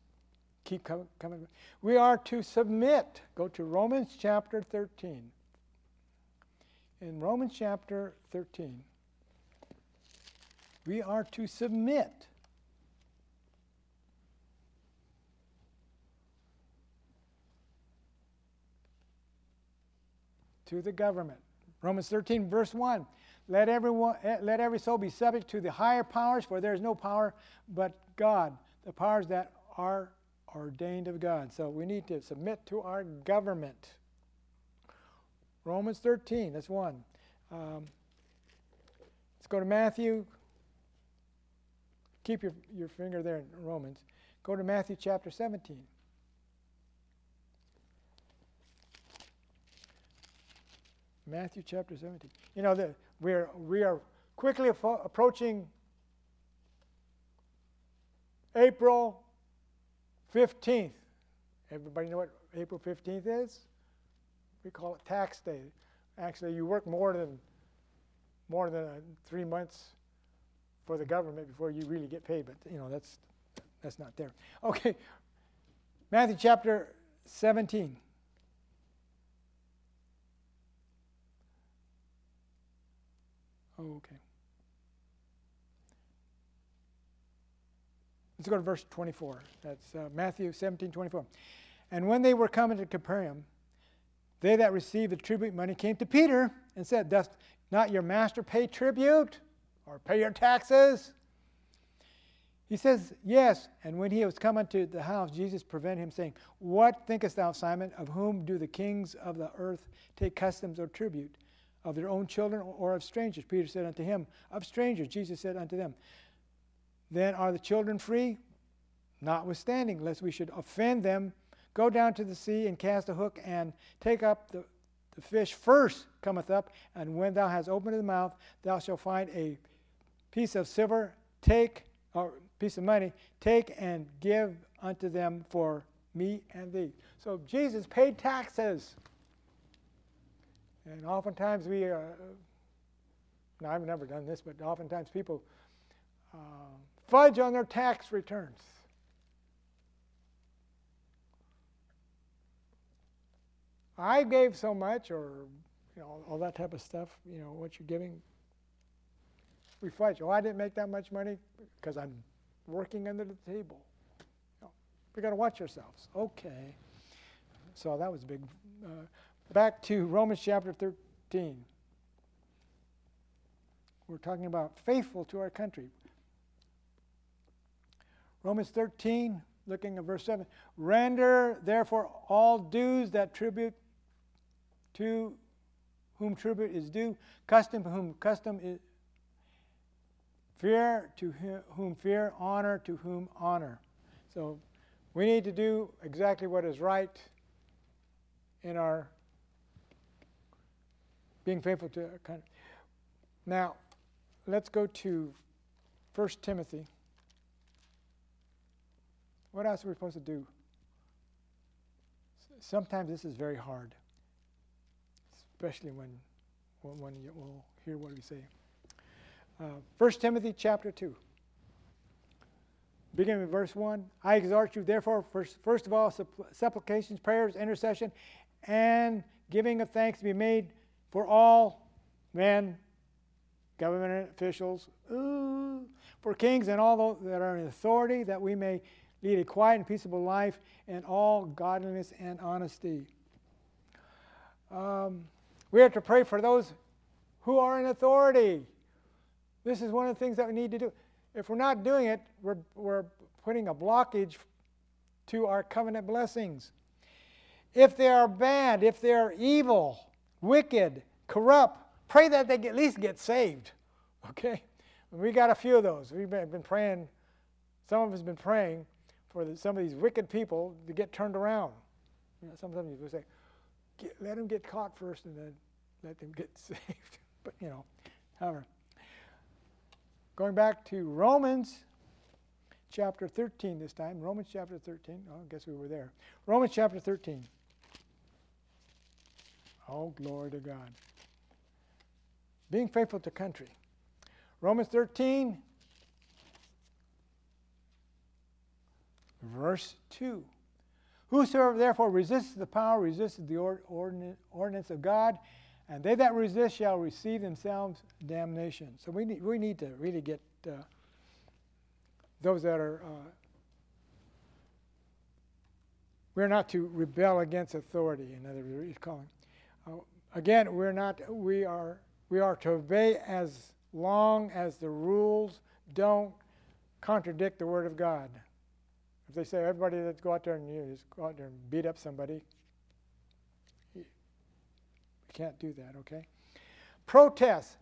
[SPEAKER 1] keep com- coming. We are to submit. Go to Romans chapter 13. In Romans chapter 13, we are to submit. To the government. Romans 13, verse 1. Let, everyone, eh, let every soul be subject to the higher powers, for there is no power but God, the powers that are ordained of God. So we need to submit to our government. Romans 13, that's one. Um, let's go to Matthew. Keep your, your finger there in Romans. Go to Matthew chapter 17. Matthew chapter 17. You know, the, we're, we are quickly approaching April 15th. Everybody know what April 15th is? We call it tax day. Actually, you work more than more than uh, three months for the government before you really get paid, but you know that's that's not there. Okay, Matthew chapter 17. Okay. Let's go to verse 24. That's uh, Matthew 17, 24. And when they were coming to Capernaum, they that received the tribute money came to Peter and said, Doth not your master pay tribute or pay your taxes? He says, Yes. And when he was come unto the house, Jesus prevented him, saying, What thinkest thou, Simon? Of whom do the kings of the earth take customs or tribute? Of their own children or of strangers? Peter said unto him, Of strangers. Jesus said unto them, then are the children free? Notwithstanding, lest we should offend them, go down to the sea and cast a hook and take up the, the fish first cometh up, and when thou hast opened the mouth, thou shalt find a piece of silver, take, or piece of money, take and give unto them for me and thee. So Jesus paid taxes. And oftentimes we, uh, now I've never done this, but oftentimes people uh, fudge on their tax returns. I gave so much, or you know, all that type of stuff. You know, what you're giving. We fudge. Oh, I didn't make that much money because I'm working under the table. You know, we got to watch ourselves. Okay. So that was a big. Uh, back to Romans chapter 13. We're talking about faithful to our country. Romans 13, looking at verse 7. Render therefore all dues that tribute to whom tribute is due, custom to whom custom is, fear to whom fear, honor to whom honor. So we need to do exactly what is right in our being faithful to our country. Now, let's go to 1 Timothy. What else are we supposed to do? Sometimes this is very hard, especially when, when you will hear what we say. Uh, 1 Timothy chapter 2. Beginning with verse 1. I exhort you, therefore, first, first of all, supplications, prayers, intercession, and giving of thanks to be made for all men, government officials, ooh, for kings and all those that are in authority, that we may lead a quiet and peaceable life in all godliness and honesty. Um, we have to pray for those who are in authority. This is one of the things that we need to do. If we're not doing it, we're, we're putting a blockage to our covenant blessings. If they are bad, if they are evil, wicked, corrupt, pray that they at least get saved. <laughs> Okay? We got a few of those. We've been praying, some of us have been praying for the, some of these wicked people to get turned around. You know, sometimes people say, let them get caught first and then let them get <laughs> saved. but, you know, however. Going back to Romans chapter 13 this time. Romans chapter 13. Oh, I guess we were there. Romans chapter 13. Oh, glory to God. Being faithful to country. Romans 13, verse 2. Whosoever therefore resists the power resists the ordinance of God, and they that resist shall receive themselves damnation. So we need, we need to really get uh, those that are. Uh, we're not to rebel against authority. In other words, calling. Uh, again, we're not. We are. We are to obey as long as the rules don't contradict the Word of God. If they say everybody let's go out there and you just go out there and beat up somebody, you can't do that, okay? Protests.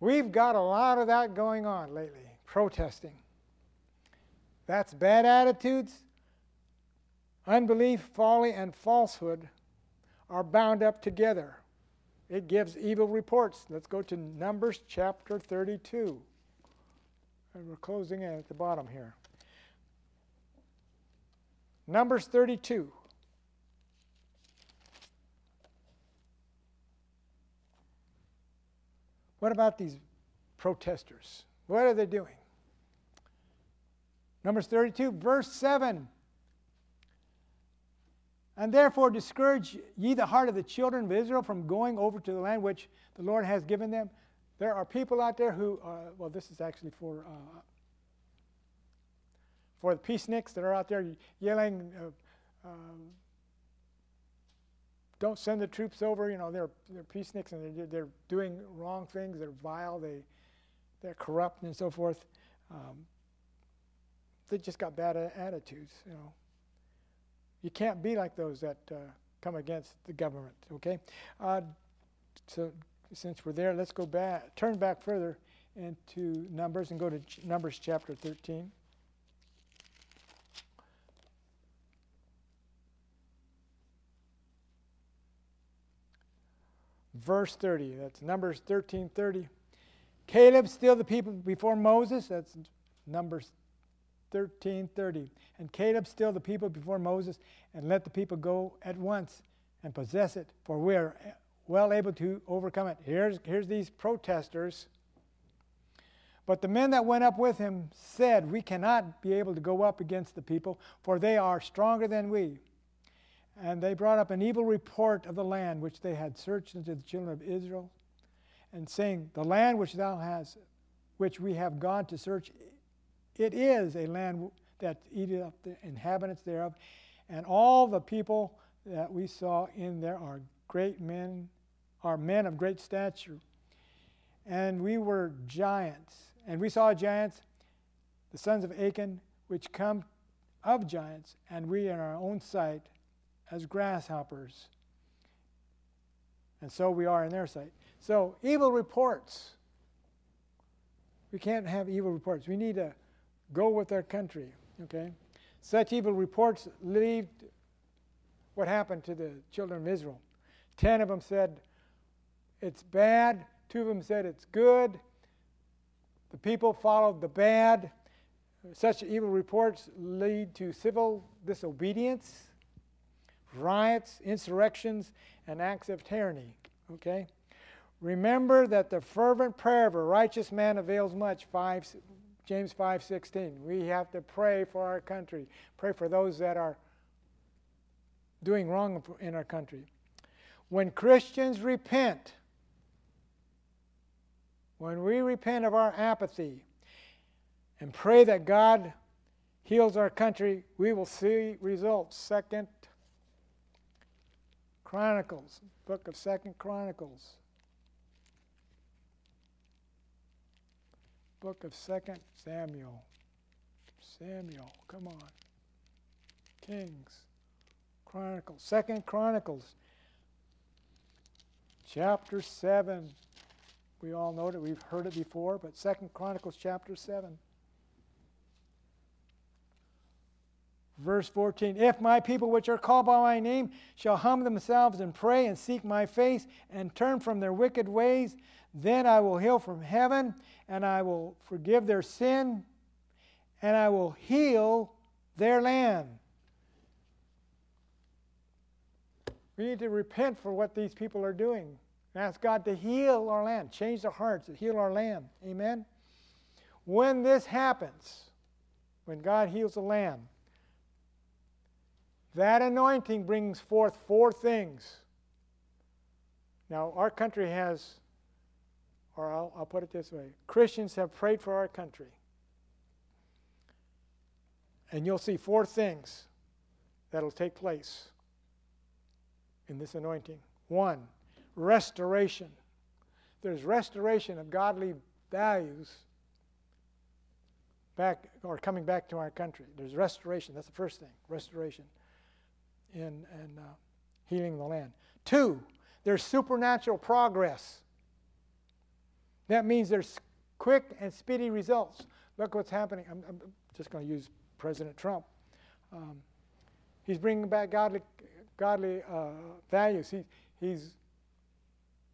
[SPEAKER 1] We've got a lot of that going on lately, protesting. That's bad attitudes. Unbelief, folly, and falsehood are bound up together. It gives evil reports. Let's go to Numbers chapter 32. And we're closing in at the bottom here. Numbers 32. What about these protesters? What are they doing? Numbers 32, verse 7. And therefore discourage ye the heart of the children of Israel from going over to the land which the Lord has given them. There are people out there who, uh, well, this is actually for uh, for the peaceniks that are out there yelling, uh, um, don't send the troops over. You know, they're, they're peaceniks and they're, they're doing wrong things. They're vile. They, they're corrupt and so forth. Um, they just got bad attitudes, you know. You can't be like those that uh, come against the government, okay? Uh, so since we're there, let's go back, turn back further into Numbers and go to Numbers chapter 13. verse 30. That's Numbers 13 30. Caleb still the people before Moses. That's Numbers 13 30. And Caleb still the people before Moses, and let the people go at once and possess it, for we are eh, well able to overcome it. Here's, here's these protesters. But the men that went up with him said, We cannot be able to go up against the people, for they are stronger than we. And they brought up an evil report of the land which they had searched unto the children of Israel, and saying, The land which thou hast, which we have gone to search, it is a land that eateth up the inhabitants thereof, and all the people that we saw in there are great men, are men of great stature. And we were giants, and we saw giants, the sons of Achan, which come of giants, and we in our own sight as grasshoppers. And so we are in their sight. So, evil reports. We can't have evil reports. We need to go with their country, okay? Such evil reports lead what happened to the children of Israel. Ten of them said it's bad, two of them said it's good. The people followed the bad. Such evil reports lead to civil disobedience riots, insurrections, and acts of tyranny. Okay? Remember that the fervent prayer of a righteous man avails much. 5, James 5:16. We have to pray for our country. Pray for those that are doing wrong in our country. When Christians repent, when we repent of our apathy and pray that God heals our country, we will see results. Second Chronicles, book of Second Chronicles. Book of Second Samuel. Samuel, come on. Kings. Chronicles. Second Chronicles. Chapter 7. We all know that we've heard it before, but Second Chronicles chapter 7. Verse 14 If my people which are called by my name shall humble themselves and pray and seek my face and turn from their wicked ways, then I will heal from heaven and I will forgive their sin and I will heal their land. We need to repent for what these people are doing. Ask God to heal our land, change their hearts, to heal our land. Amen? When this happens, when God heals the land, that anointing brings forth four things. Now, our country has, or I'll, I'll put it this way Christians have prayed for our country. And you'll see four things that'll take place in this anointing. One, restoration. There's restoration of godly values back or coming back to our country. There's restoration. That's the first thing. Restoration in uh, healing the land. Two, there's supernatural progress. That means there's quick and speedy results. Look what's happening. I'm, I'm just going to use President Trump. Um, he's bringing back godly, godly uh, values. He, he's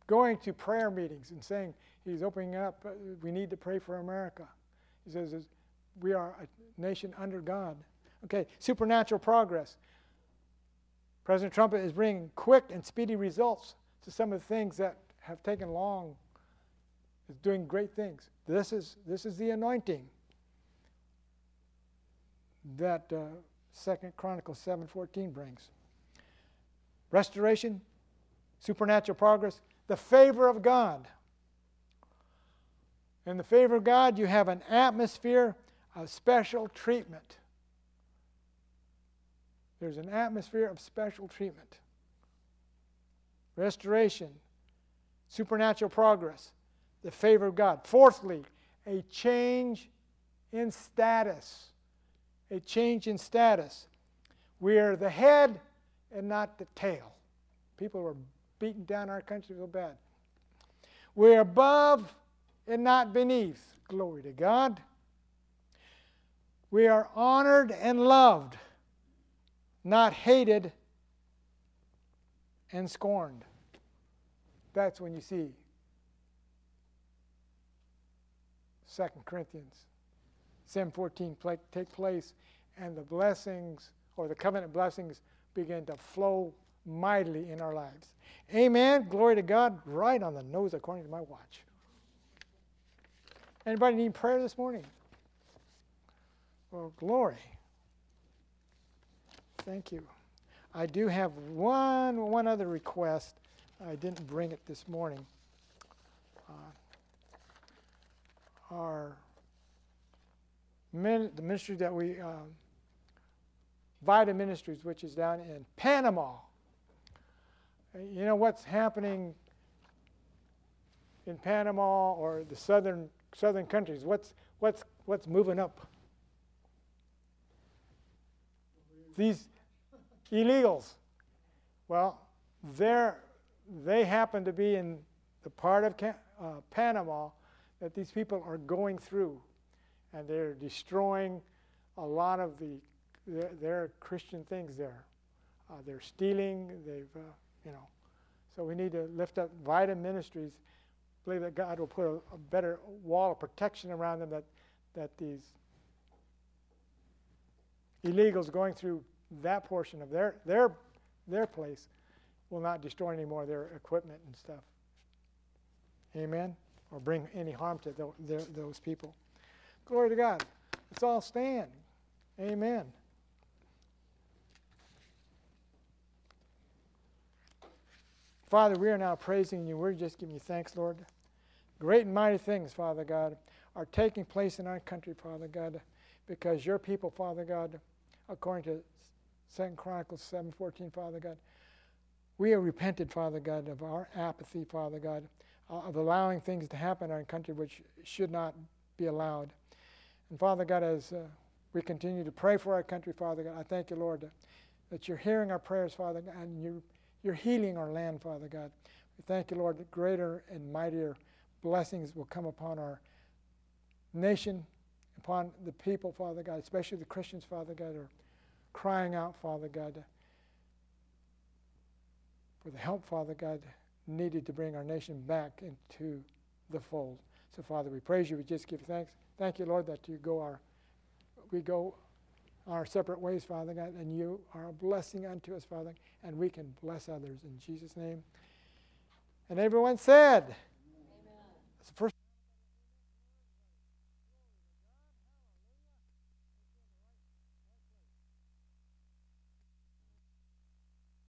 [SPEAKER 1] going to prayer meetings and saying he's opening up. Uh, we need to pray for America. He says we are a nation under God. Okay, supernatural progress. President Trump is bringing quick and speedy results to some of the things that have taken long. Is doing great things. This is this is the anointing that uh, Second Chronicles seven fourteen brings. Restoration, supernatural progress, the favor of God. In the favor of God, you have an atmosphere of special treatment. There's an atmosphere of special treatment. Restoration, supernatural progress, the favor of God. Fourthly, a change in status. A change in status. We are the head and not the tail. People are beating down our country so bad. We're above and not beneath. Glory to God. We are honored and loved, not hated and scorned. That's when you see 2 Corinthians 7:14 take place and the blessings or the covenant blessings begin to flow mightily in our lives. Amen. Glory to God. Right on the nose according to my watch. Anybody need prayer this morning? Well, glory. Thank you. I do have one one other request. I didn't bring it this morning. Uh, our min, the ministry that we um, Vita Ministries, which is down in Panama. You know what's happening in Panama or the southern southern countries? What's what's what's moving up? These illegals. Well, they're, they happen to be in the part of uh, Panama that these people are going through, and they're destroying a lot of the their, their Christian things there. Uh, they're stealing. They've uh, you know. So we need to lift up Vita Ministries. Believe that God will put a, a better wall of protection around them. That that these illegals going through that portion of their their their place will not destroy any more of their equipment and stuff. Amen. Or bring any harm to those people. Glory to God. Let's all stand. Amen. Father, we are now praising you. We're just giving you thanks, Lord. Great and mighty things, Father God, are taking place in our country, Father God, because your people, Father God, according to Second Chronicles 7:14, Father God, we have repented, Father God, of our apathy, Father God, of allowing things to happen in our country which should not be allowed. And Father God, as uh, we continue to pray for our country, Father God, I thank you, Lord, that you're hearing our prayers, Father God, and you you're healing our land, Father God. We thank you, Lord, that greater and mightier blessings will come upon our nation, upon the people, Father God, especially the Christians, Father God, are crying out, Father God, for the help, Father God, needed to bring our nation back into the fold. So, Father, we praise you. We just give thanks. Thank you, Lord, that you go our we go our separate ways, Father God, and you are a blessing unto us, Father, and we can bless others in Jesus' name. And everyone said, Amen. That's the first